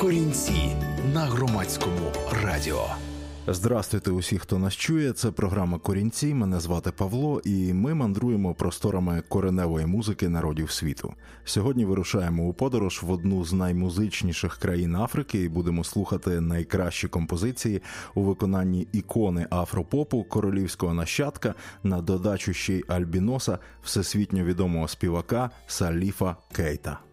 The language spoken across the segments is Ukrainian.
Корінці на громадському радіо. Здрастуйте усі, хто нас чує. Це програма Корінці. Мене звати Павло, і ми мандруємо просторами кореневої музики народів світу. Сьогодні вирушаємо у подорож в одну з наймузичніших країн Африки і будемо слухати найкращі композиції у виконанні ікони афропопу королівського нащадка на додачу ще й альбіноса всесвітньо відомого співака Саліфа Кейта.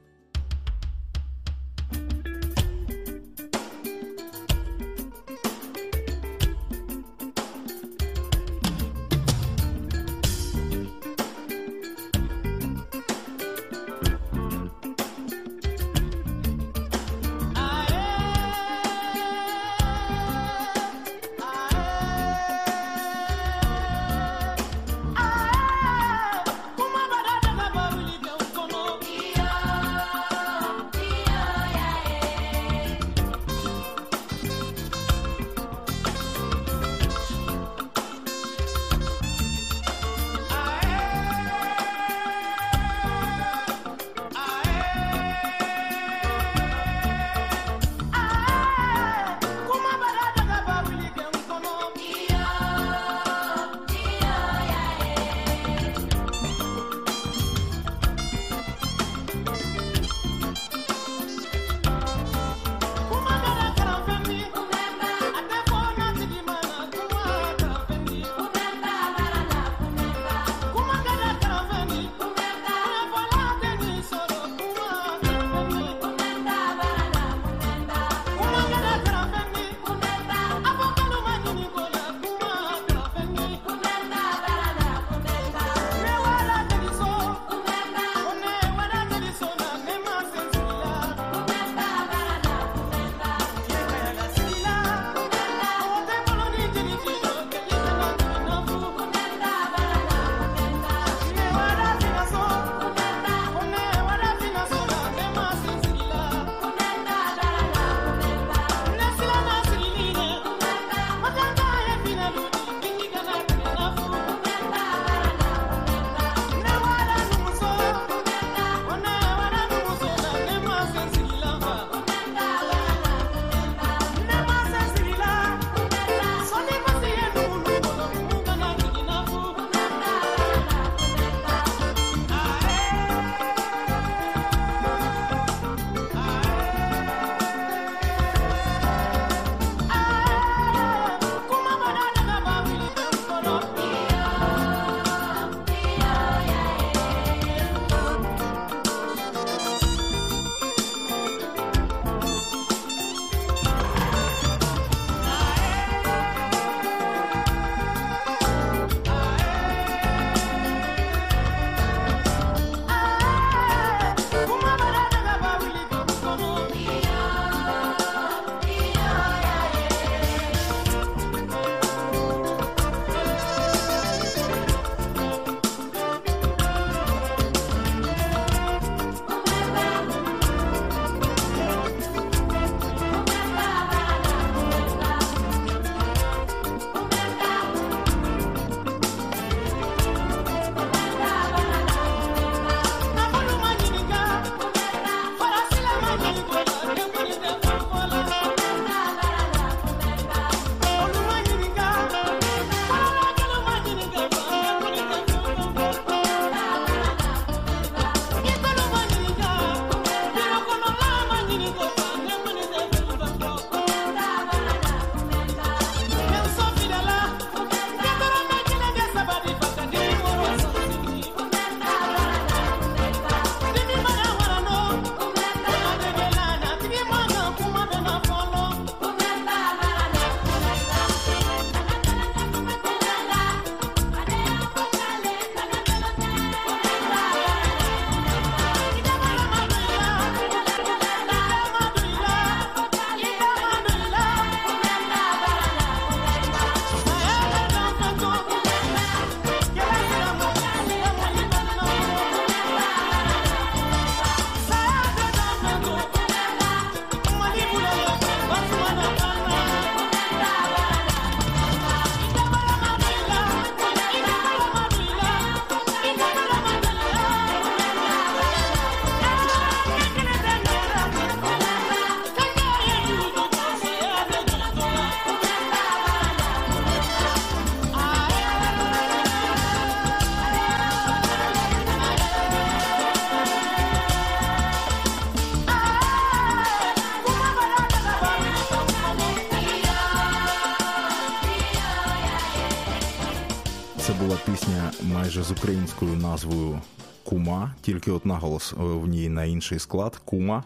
Майже з українською назвою Кума, тільки от наголос в ній на інший склад Кума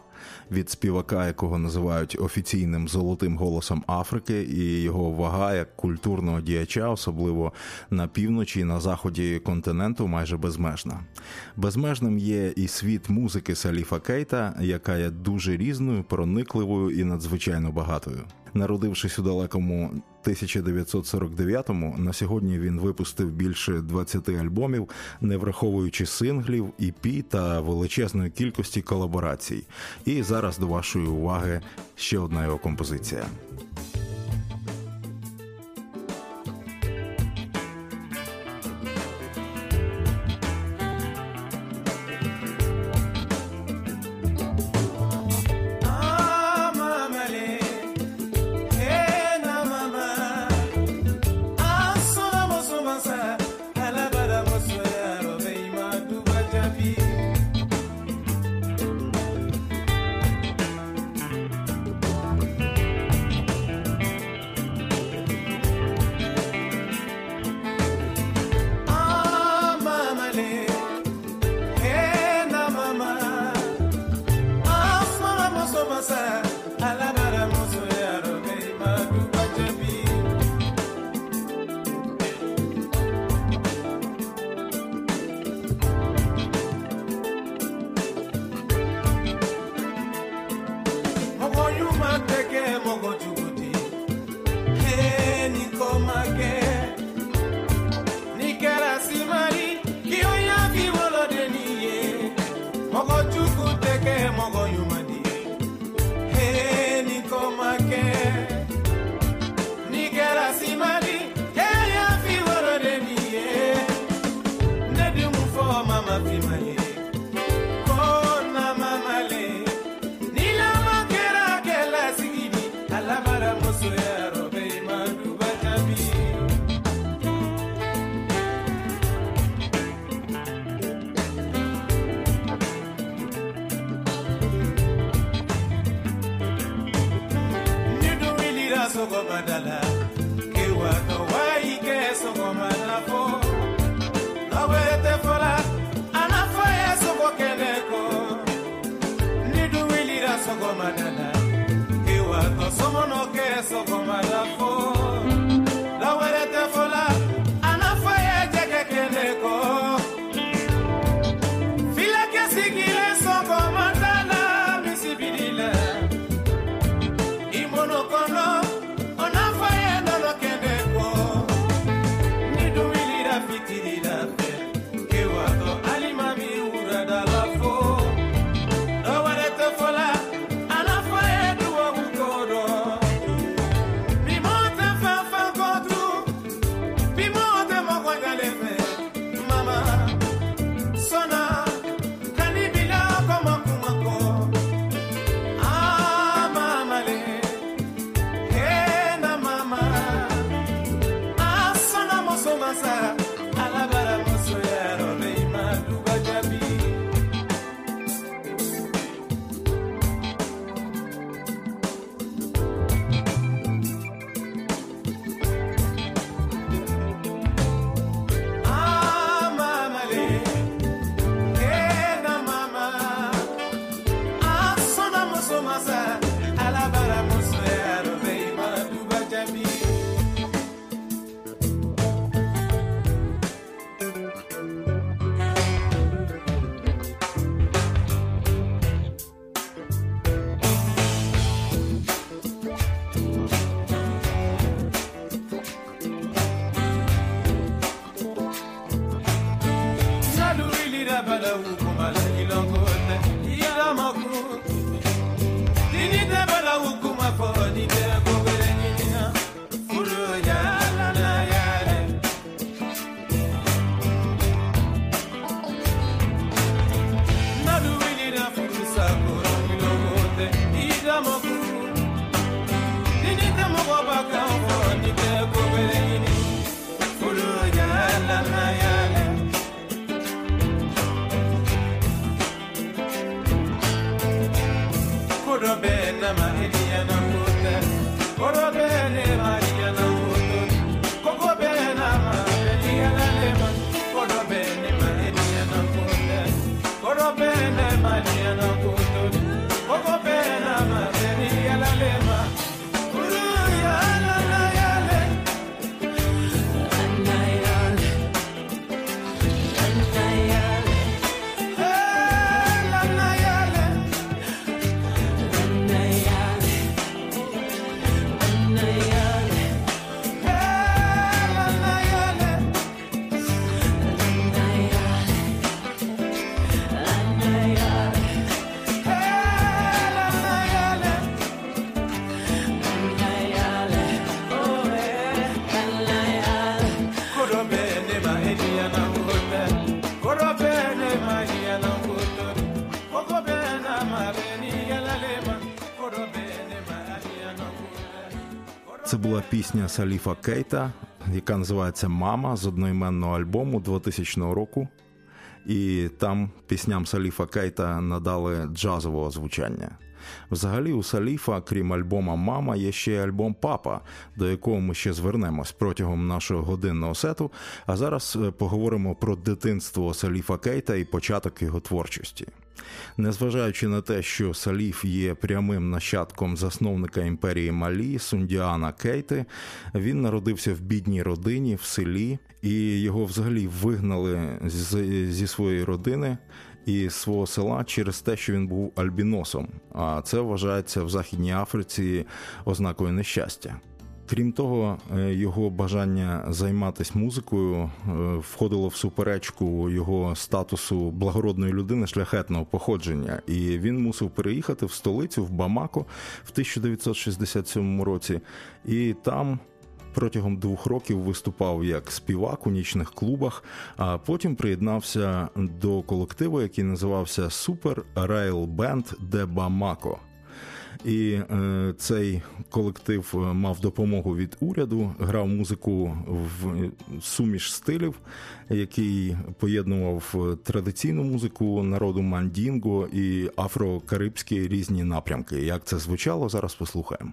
від співака, якого називають офіційним золотим голосом Африки, і його вага як культурного діяча, особливо на півночі і на заході континенту, майже безмежна. Безмежним є і світ музики Саліфа Кейта, яка є дуже різною, проникливою і надзвичайно багатою. Народившись у далекому 1949-му, на сьогодні він випустив більше 20 альбомів, не враховуючи синглів, EP та величезної кількості колаборацій. І зараз до вашої уваги ще одна його композиція. Bye. Це була пісня Саліфа Кейта, яка називається Мама з одноіменного альбому 2000 року. І там пісням Саліфа Кейта надали джазового звучання. Взагалі, у Саліфа, крім альбома Мама, є ще альбом Папа, до якого ми ще звернемось протягом нашого годинного сету. А зараз е, поговоримо про дитинство Саліфа Кейта і початок його творчості. Незважаючи на те, що Саліф є прямим нащадком засновника імперії Малі Сундіана Кейти, він народився в бідній родині в селі, і його взагалі вигнали зі своєї родини і свого села через те, що він був альбіносом. А це вважається в Західній Африці ознакою нещастя. Крім того, е, його бажання займатися музикою е, входило в суперечку його статусу благородної людини шляхетного походження, і він мусив переїхати в столицю в Бамако в 1967 році, і там. Протягом двох років виступав як співак у нічних клубах, а потім приєднався до колективу, який називався Super Rail Band de Bamako. І е, цей колектив е, мав допомогу від уряду, грав музику в суміш стилів, який поєднував е, традиційну музику народу мандінго і афрокарибські різні напрямки. Як це звучало, зараз послухаємо.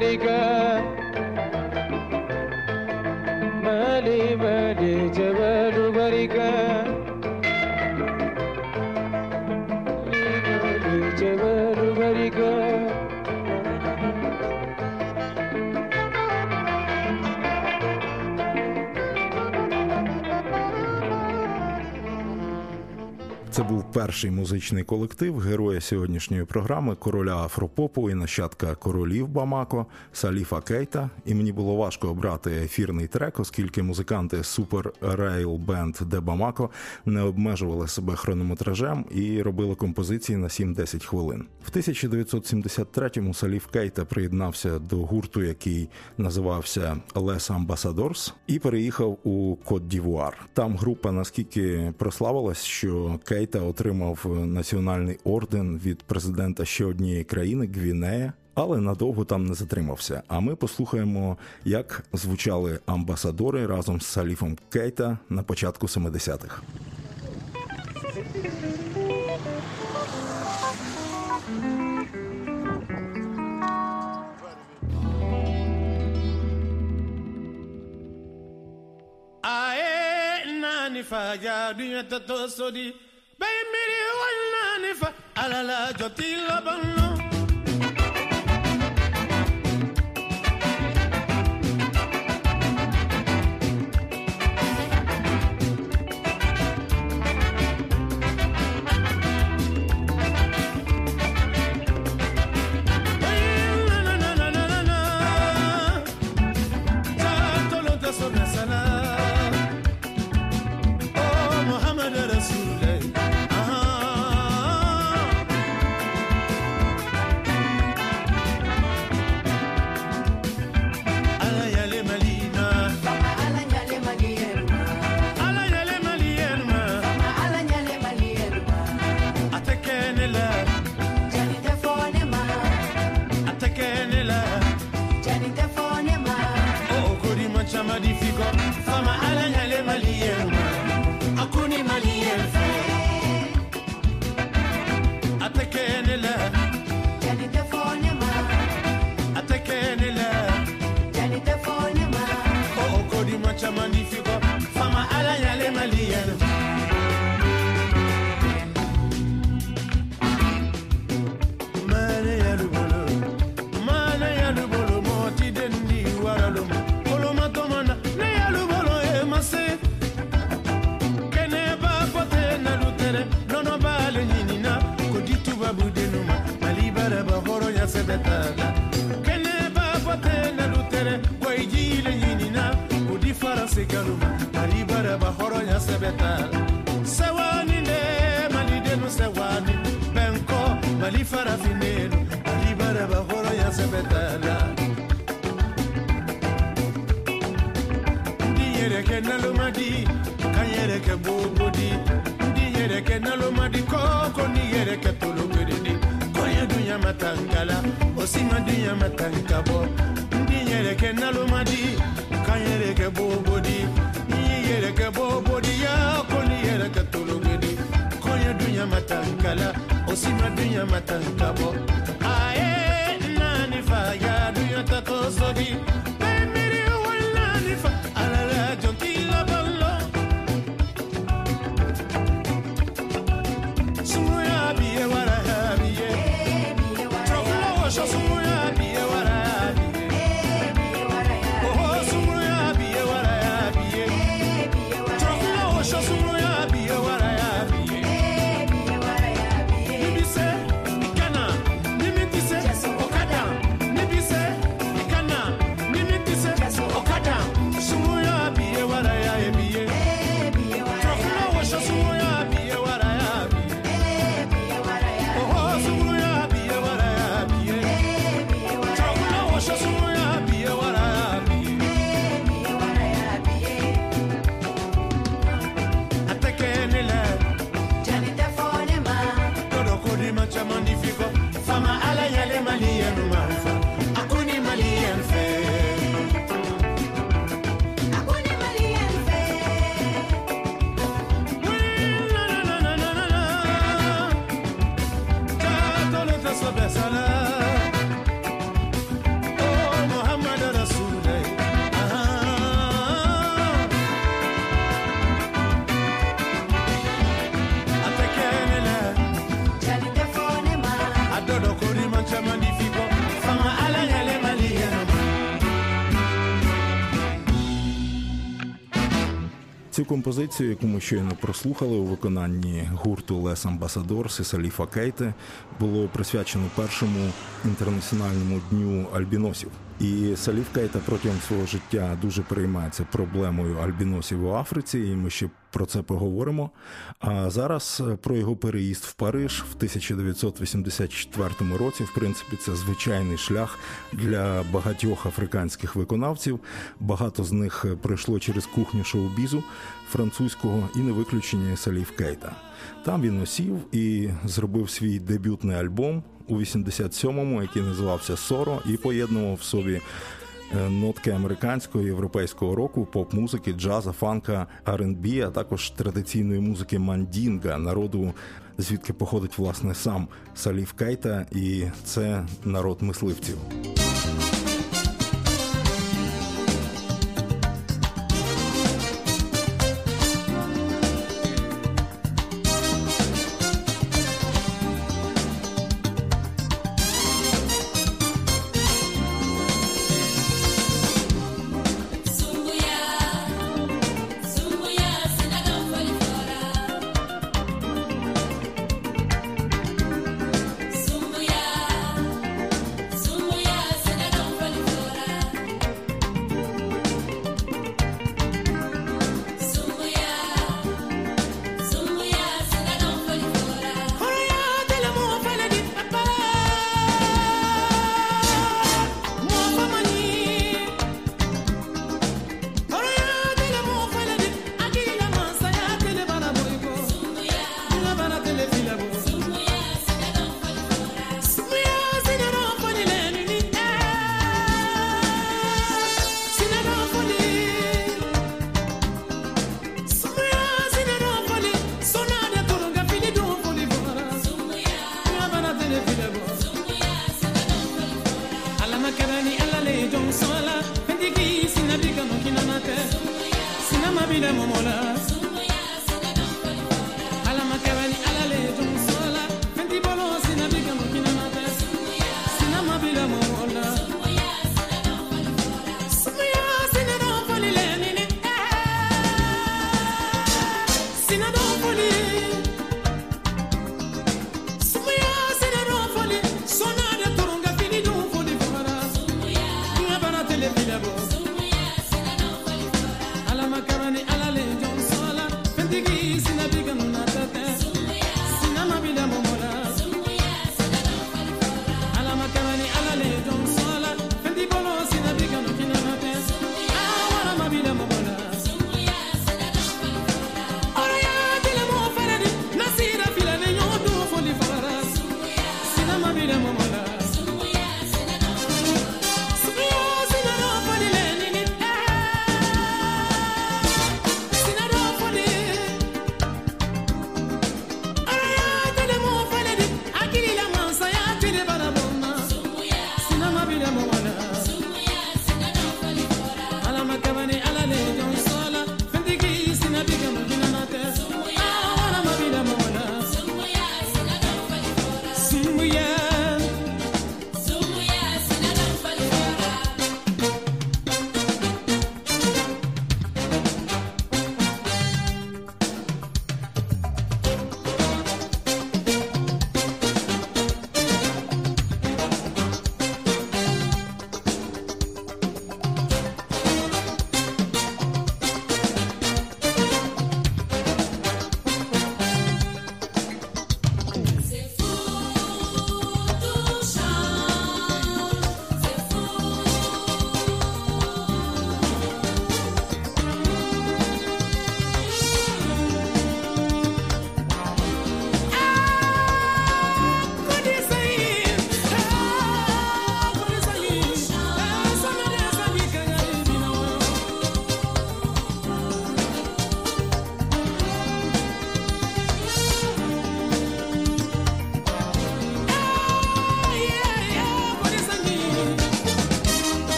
Very good. Перший музичний колектив героя сьогоднішньої програми короля Афропопу і нащадка королів Бамако Саліфа Кейта. І мені було важко обрати ефірний трек, оскільки музиканти Super Rail Band де Бамако не обмежували себе хронометражем і робили композиції на 7-10 хвилин. В 1973-му Саліф Кейта приєднався до гурту, який називався Les Ambassadors, і переїхав у Кот Дівуар. Там група наскільки прославилась, що Кейта отримав національний орден від президента ще однієї країни Гвінея. Але надовго там не затримався. А ми послухаємо, як звучали амбасадори разом з Саліфом Кейта на початку 70-х. aye nani fa ja dunya tato sodi bay mbiri wàññi naa ni fa alala jot ci la matankala osinga diɲɛ matanka bɔ n di yɛrɛ kɛ nalomadi ka n yɛrɛ bobodi n y'i yɛrɛ kɛ bobodiya ko ni yɛrɛ kɛ ko n ye duɲɛ matankala osinga duɲɛ matanka bɔ aye naani fa ya duɲɛ ta kosodi bɛɛ miiri wali naani fa композицію, яку ми щойно прослухали у виконанні гурту Лес Амбасадорс і Саліфа Кейте, було присвячено першому інтернаціональному дню альбіносів. І Саліф Кейта протягом свого життя дуже переймається проблемою альбіносів у Африці, і ми ще про це поговоримо. А зараз е, про його переїзд в Париж в 1984 році. В принципі, це звичайний шлях для багатьох африканських виконавців. Багато з них е, пройшло через кухню шоу-бізу французького і не виключення Саліф Кейта. Там він осів і зробив свій дебютний альбом у 87-му, який називався Соро, і поєднував в собі е, нотки американського європейського року, поп-музики, джаза, фанка, R&B, а також традиційної музики мандінга, народу, звідки походить власне сам Салів Кейта, і це народ мисливців.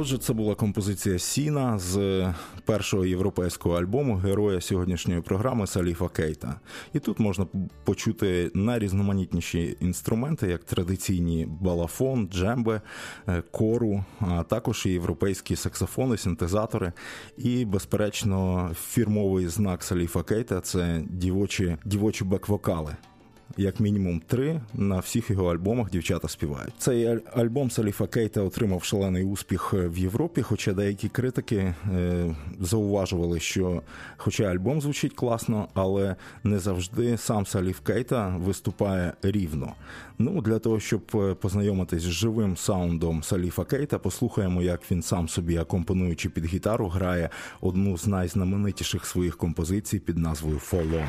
Отже, це була композиція Сіна з першого європейського альбому героя сьогоднішньої програми Саліфа Кейта. І тут можна почути найрізноманітніші інструменти, як традиційні балафон, джембе, е, кору, а також і європейські саксофони, синтезатори. І, безперечно, фірмовий знак Саліфа Кейта це дівочі, дівочі бек-вокали як мінімум три на всіх його альбомах дівчата співають. Цей альбом Саліфа Кейта отримав шалений успіх в Європі, хоча деякі критики е, зауважували, що, хоча альбом звучить класно, але не завжди сам Саліф Кейта виступає рівно. Ну для того, щоб е, познайомитись з живим саундом Саліфа Кейта, послухаємо, як він сам собі, акомпонуючи під гітару, грає одну з найзнаменитіших своїх композицій під назвою «Fall On».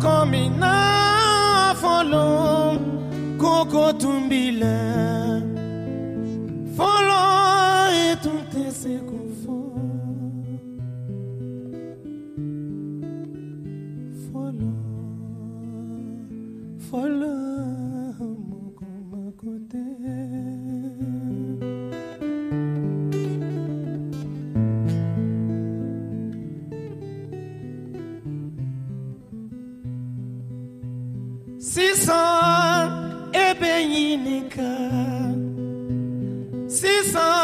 Come mi náà fọlọ́ kókó tún. So.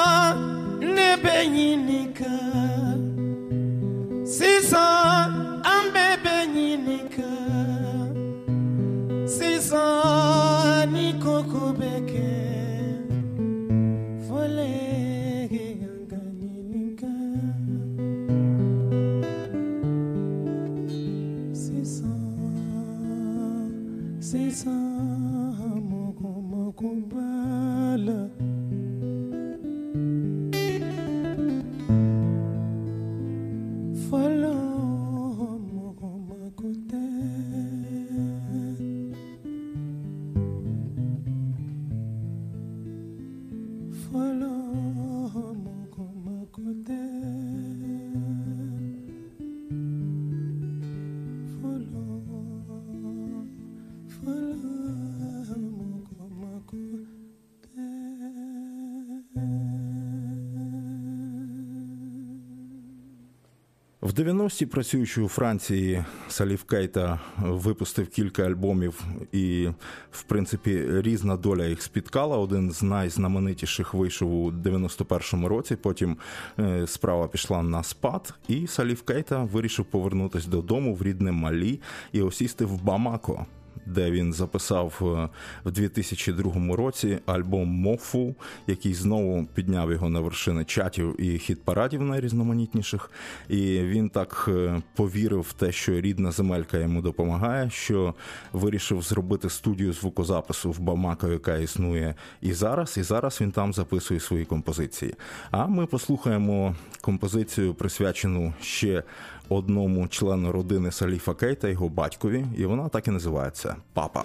В 90-ті, працюючи у Франції, Салів Кейта випустив кілька альбомів, і, в принципі, різна доля їх спіткала. Один з найзнаменитіших вийшов у 91-му році. Потім е, справа пішла на спад, і Салів Кейта вирішив повернутися додому в рідне Малі і осісти в Бамако де він записав е, в 2002 році альбом Мофу, який знову підняв його на вершини чатів і хіт-парадів найрізноманітніших. І він так е, повірив в те, що рідна земелька йому допомагає, що вирішив зробити студію звукозапису в Бамако, яка існує і зараз. І зараз він там записує свої композиції. А ми послухаємо композицію, присвячену ще одному члену родини Саліфа Кейта, його батькові, і вона так і називається Папа.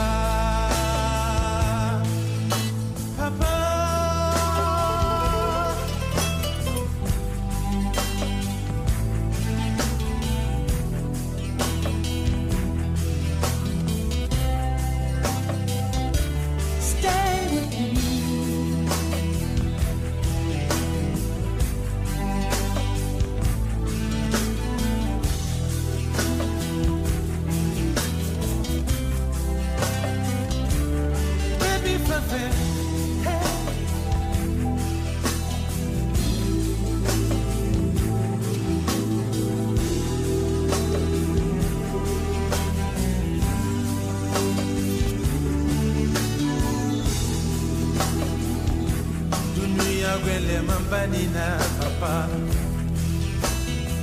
papa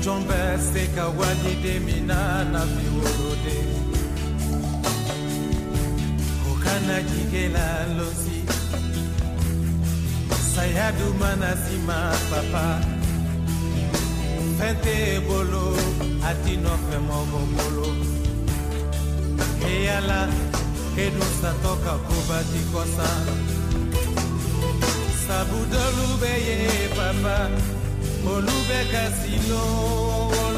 jombe seka demina na biworode kokana kikela losi. Sayaduma na papa. Fente tɛ bolo a ti nɔfɛ bolo eyala kedun satɔ ka koba ti kɔsan sabu dɔlu bɛ ye papa. Olube Casino.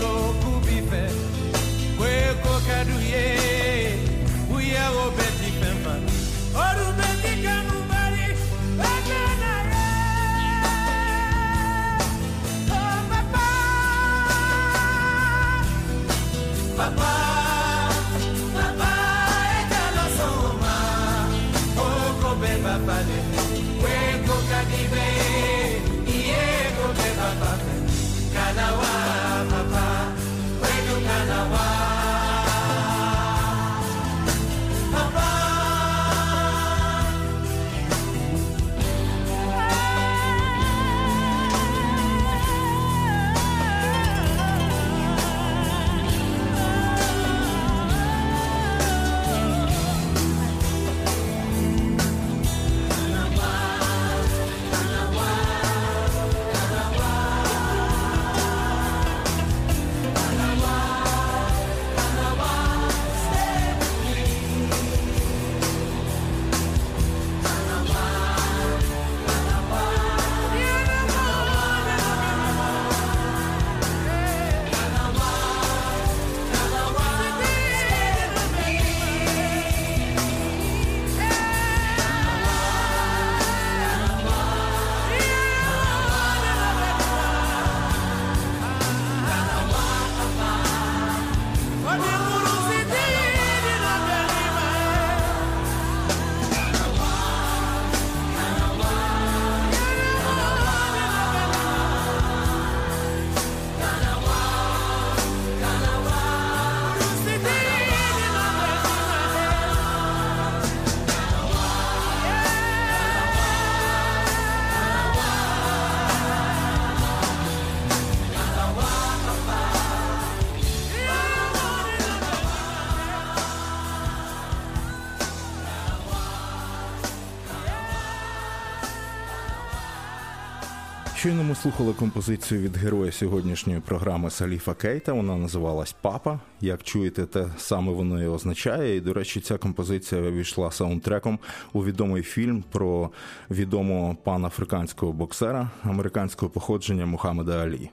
Щойно ми слухали композицію від героя сьогоднішньої програми Саліфа Кейта. Вона називалась Папа. Як чуєте, те саме воно і означає. І, до речі, ця композиція війшла саундтреком у відомий фільм про відомого панафриканського боксера американського походження Мухаммеда Алі.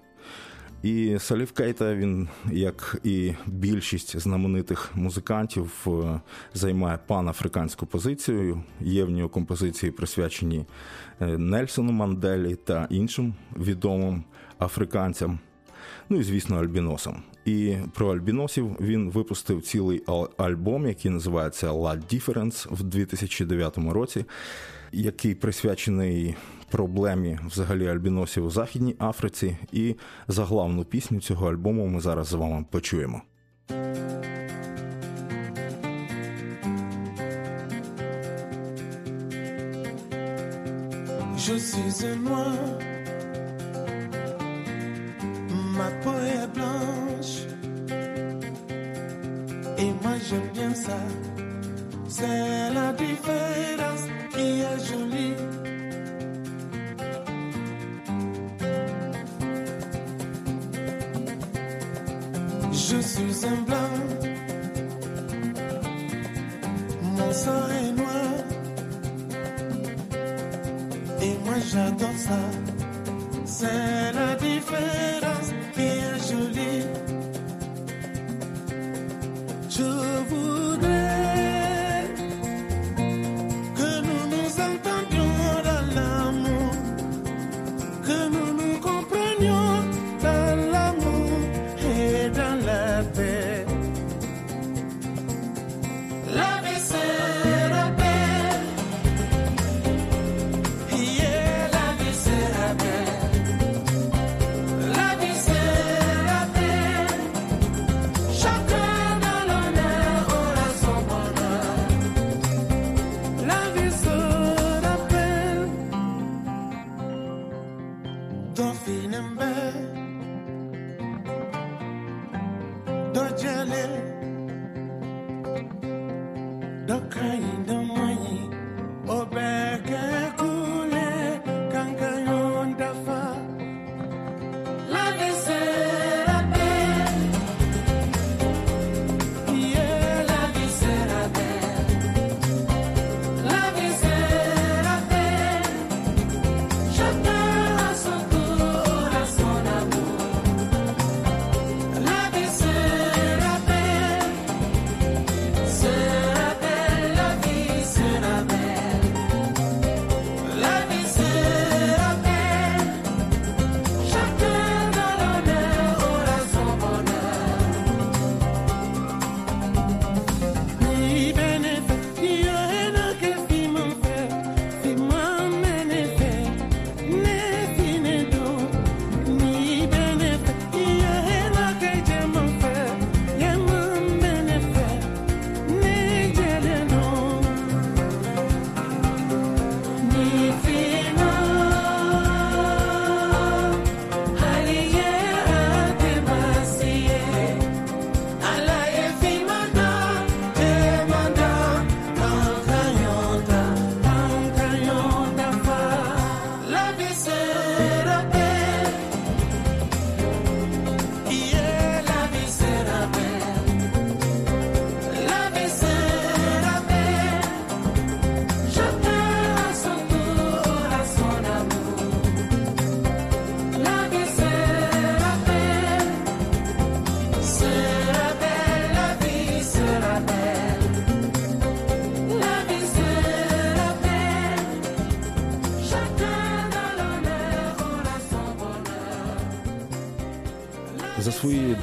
І Салів Кейта, він, як і більшість знаменитих музикантів, е, займає панафриканську позицію. Є в нього композиції присвячені е, Нельсону Манделі та іншим відомим африканцям. Ну і звісно, альбіносам. І про альбіносів він випустив цілий ал- альбом, який називається La Difference в 2009 році, який присвячений проблемі взагалі альбіносів у Західній Африці. І заглавну пісню цього альбому ми зараз з вами почуємо. Je suis un noir, ma peau est blanche, et moi j'aime bien ça. C'est la différence qui est jolie. Je suis un blanc, mon sang est noir. Et moi j'adore ça. C'est la différence est jolie.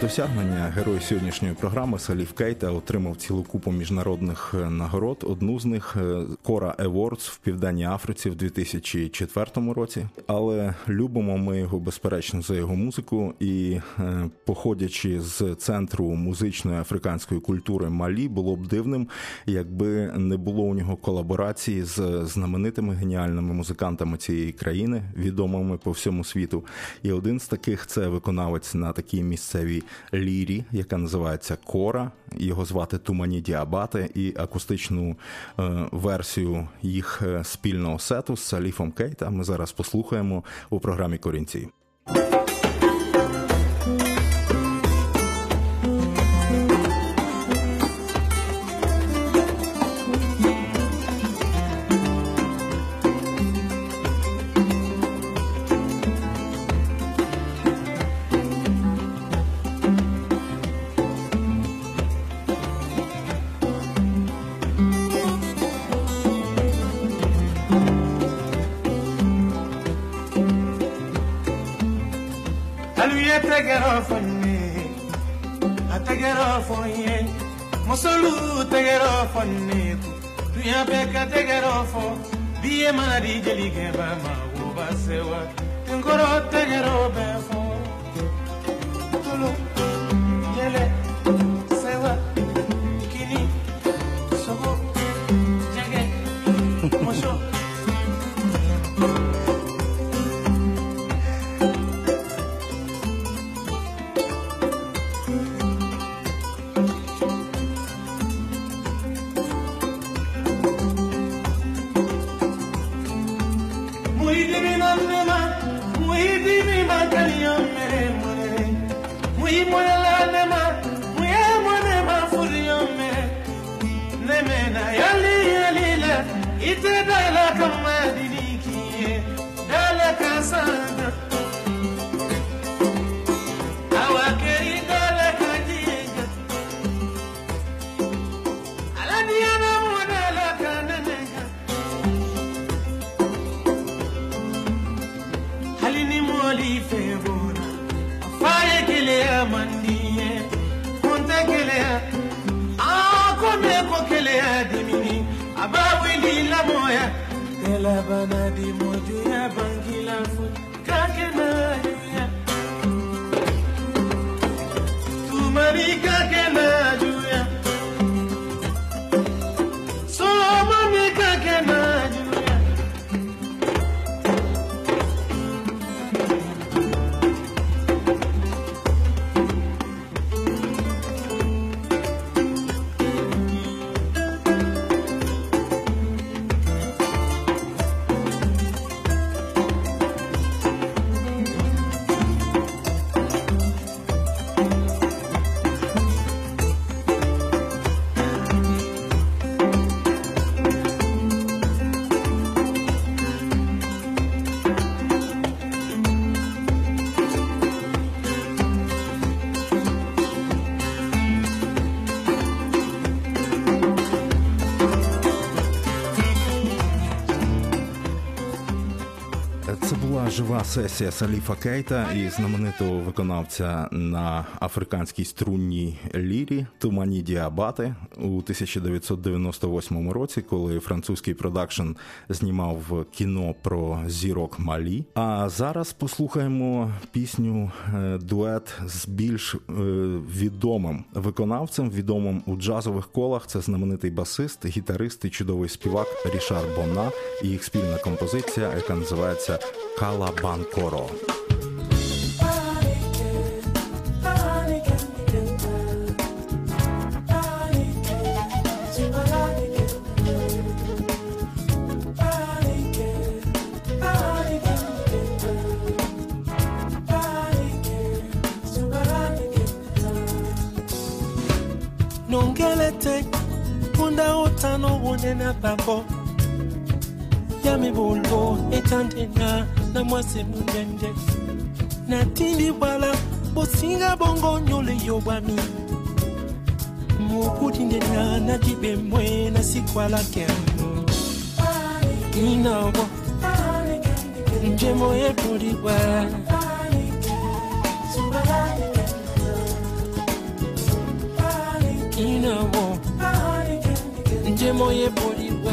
Досягнення герой сьогоднішньої програми Салів Кейта отримав цілу купу міжнародних е, нагород. Одну з них е, Кора Awards в Південній Африці в 2004 році. Але любимо ми його безперечно за його музику і е, походячи з центру музичної африканської культури Малі, було б дивним, якби не було у нього колаборації з знаменитими геніальними музикантами цієї країни, відомими по всьому світу. І один з таких це виконавець на такій місцевій лірі, яка називається Кора. Його звати Тумані Діабати, і акустичну е, версію їх е, спільного сету з Саліфом Кейта ми зараз послухаємо у програмі Корінці. لبنادي مجيبا Voz жива сесія Саліфа Кейта і знаменитого виконавця на африканській струнній лірі Тумані Діабати у 1998 році, коли французький продакшн знімав кіно про зірок Малі. А зараз послухаємо пісню е, дует з більш е, відомим виконавцем, відомим у джазових колах. Це знаменитий басист, гітарист і чудовий співак Рішар Бона і їх спільна композиція, яка називається Bancoro. nongele te mpunda otano wonena bambo ya mibulu etandena na mwasi mondende natindi bala bosinga bongo nyole yobwami mokuti nde na nati bemwe nasikwalake inaobo njemo yepolibwa inaobo njemo yepolibwa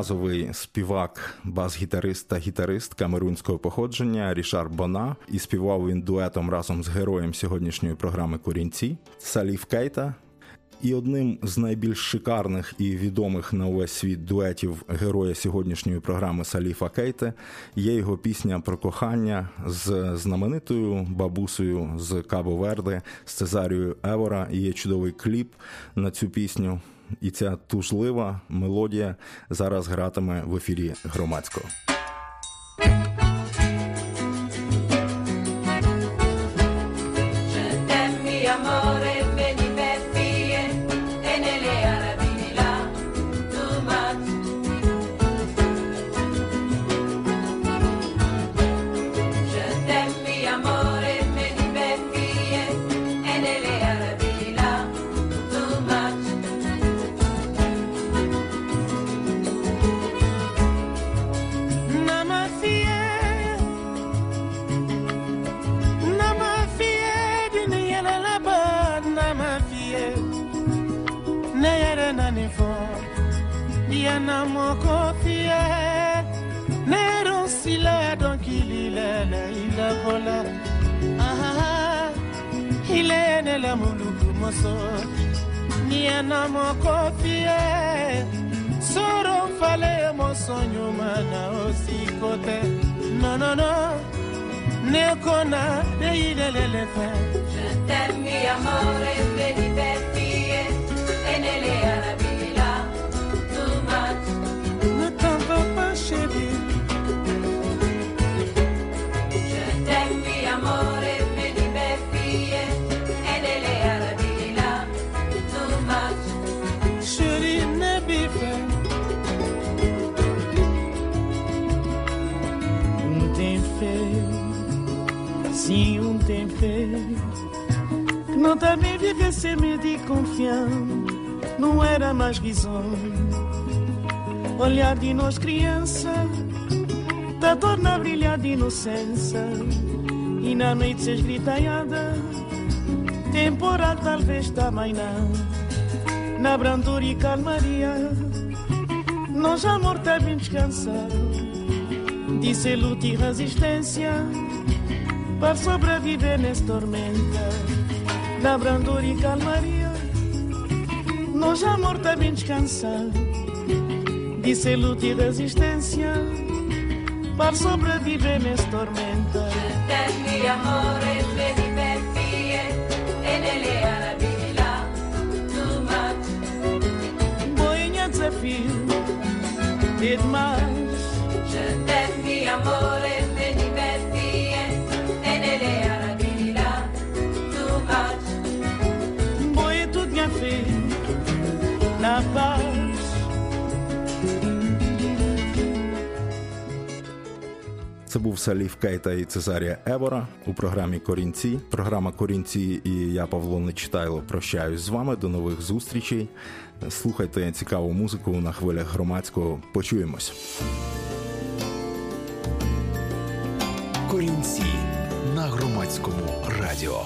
джазовий співак, бас-гітарист та гітарист камерунського походження Рішар Бона. І співав він дуетом разом з героєм сьогоднішньої програми Корінці Саліф Кейта. І одним з найбільш шикарних і відомих на увесь світ дуетів героя сьогоднішньої програми Саліфа Кейте є його пісня про кохання з знаменитою бабусею з Кабо Верде, з Цезарією Евора. І є чудовий кліп на цю пісню. І ця тужлива мелодія зараз гратиме в ефірі громадського. nyonso niana mokofi ye soro mfale mosonyuma na osiko te nonono nekona deilelelefe Je t'aime mi amore, benibettie, enelea Que não também viver sem medo e confiança. Não era mais risonho. Olhar de nós criança, da dor na brilhar de inocência. E na noite se esgritanhada, temporal talvez também não na brandura e calmaria. Nós amor tá bem descansado, disse luta e resistência para sobreviver nas tormenta. na brandura e calmaria. Nós amor também descansar, de ser luta e resistência, para sobreviver nas tormenta. Boinha desafio, demais. Je t'aime, amor. Це був Саліф Кейта і Цезарія Евора у програмі Корінці. Програма Корінці і я, Павло Нечитайло, прощаюсь з вами. До нових зустрічей. Слухайте цікаву музику на хвилях громадського. Почуємось. Корінці на громадському радіо.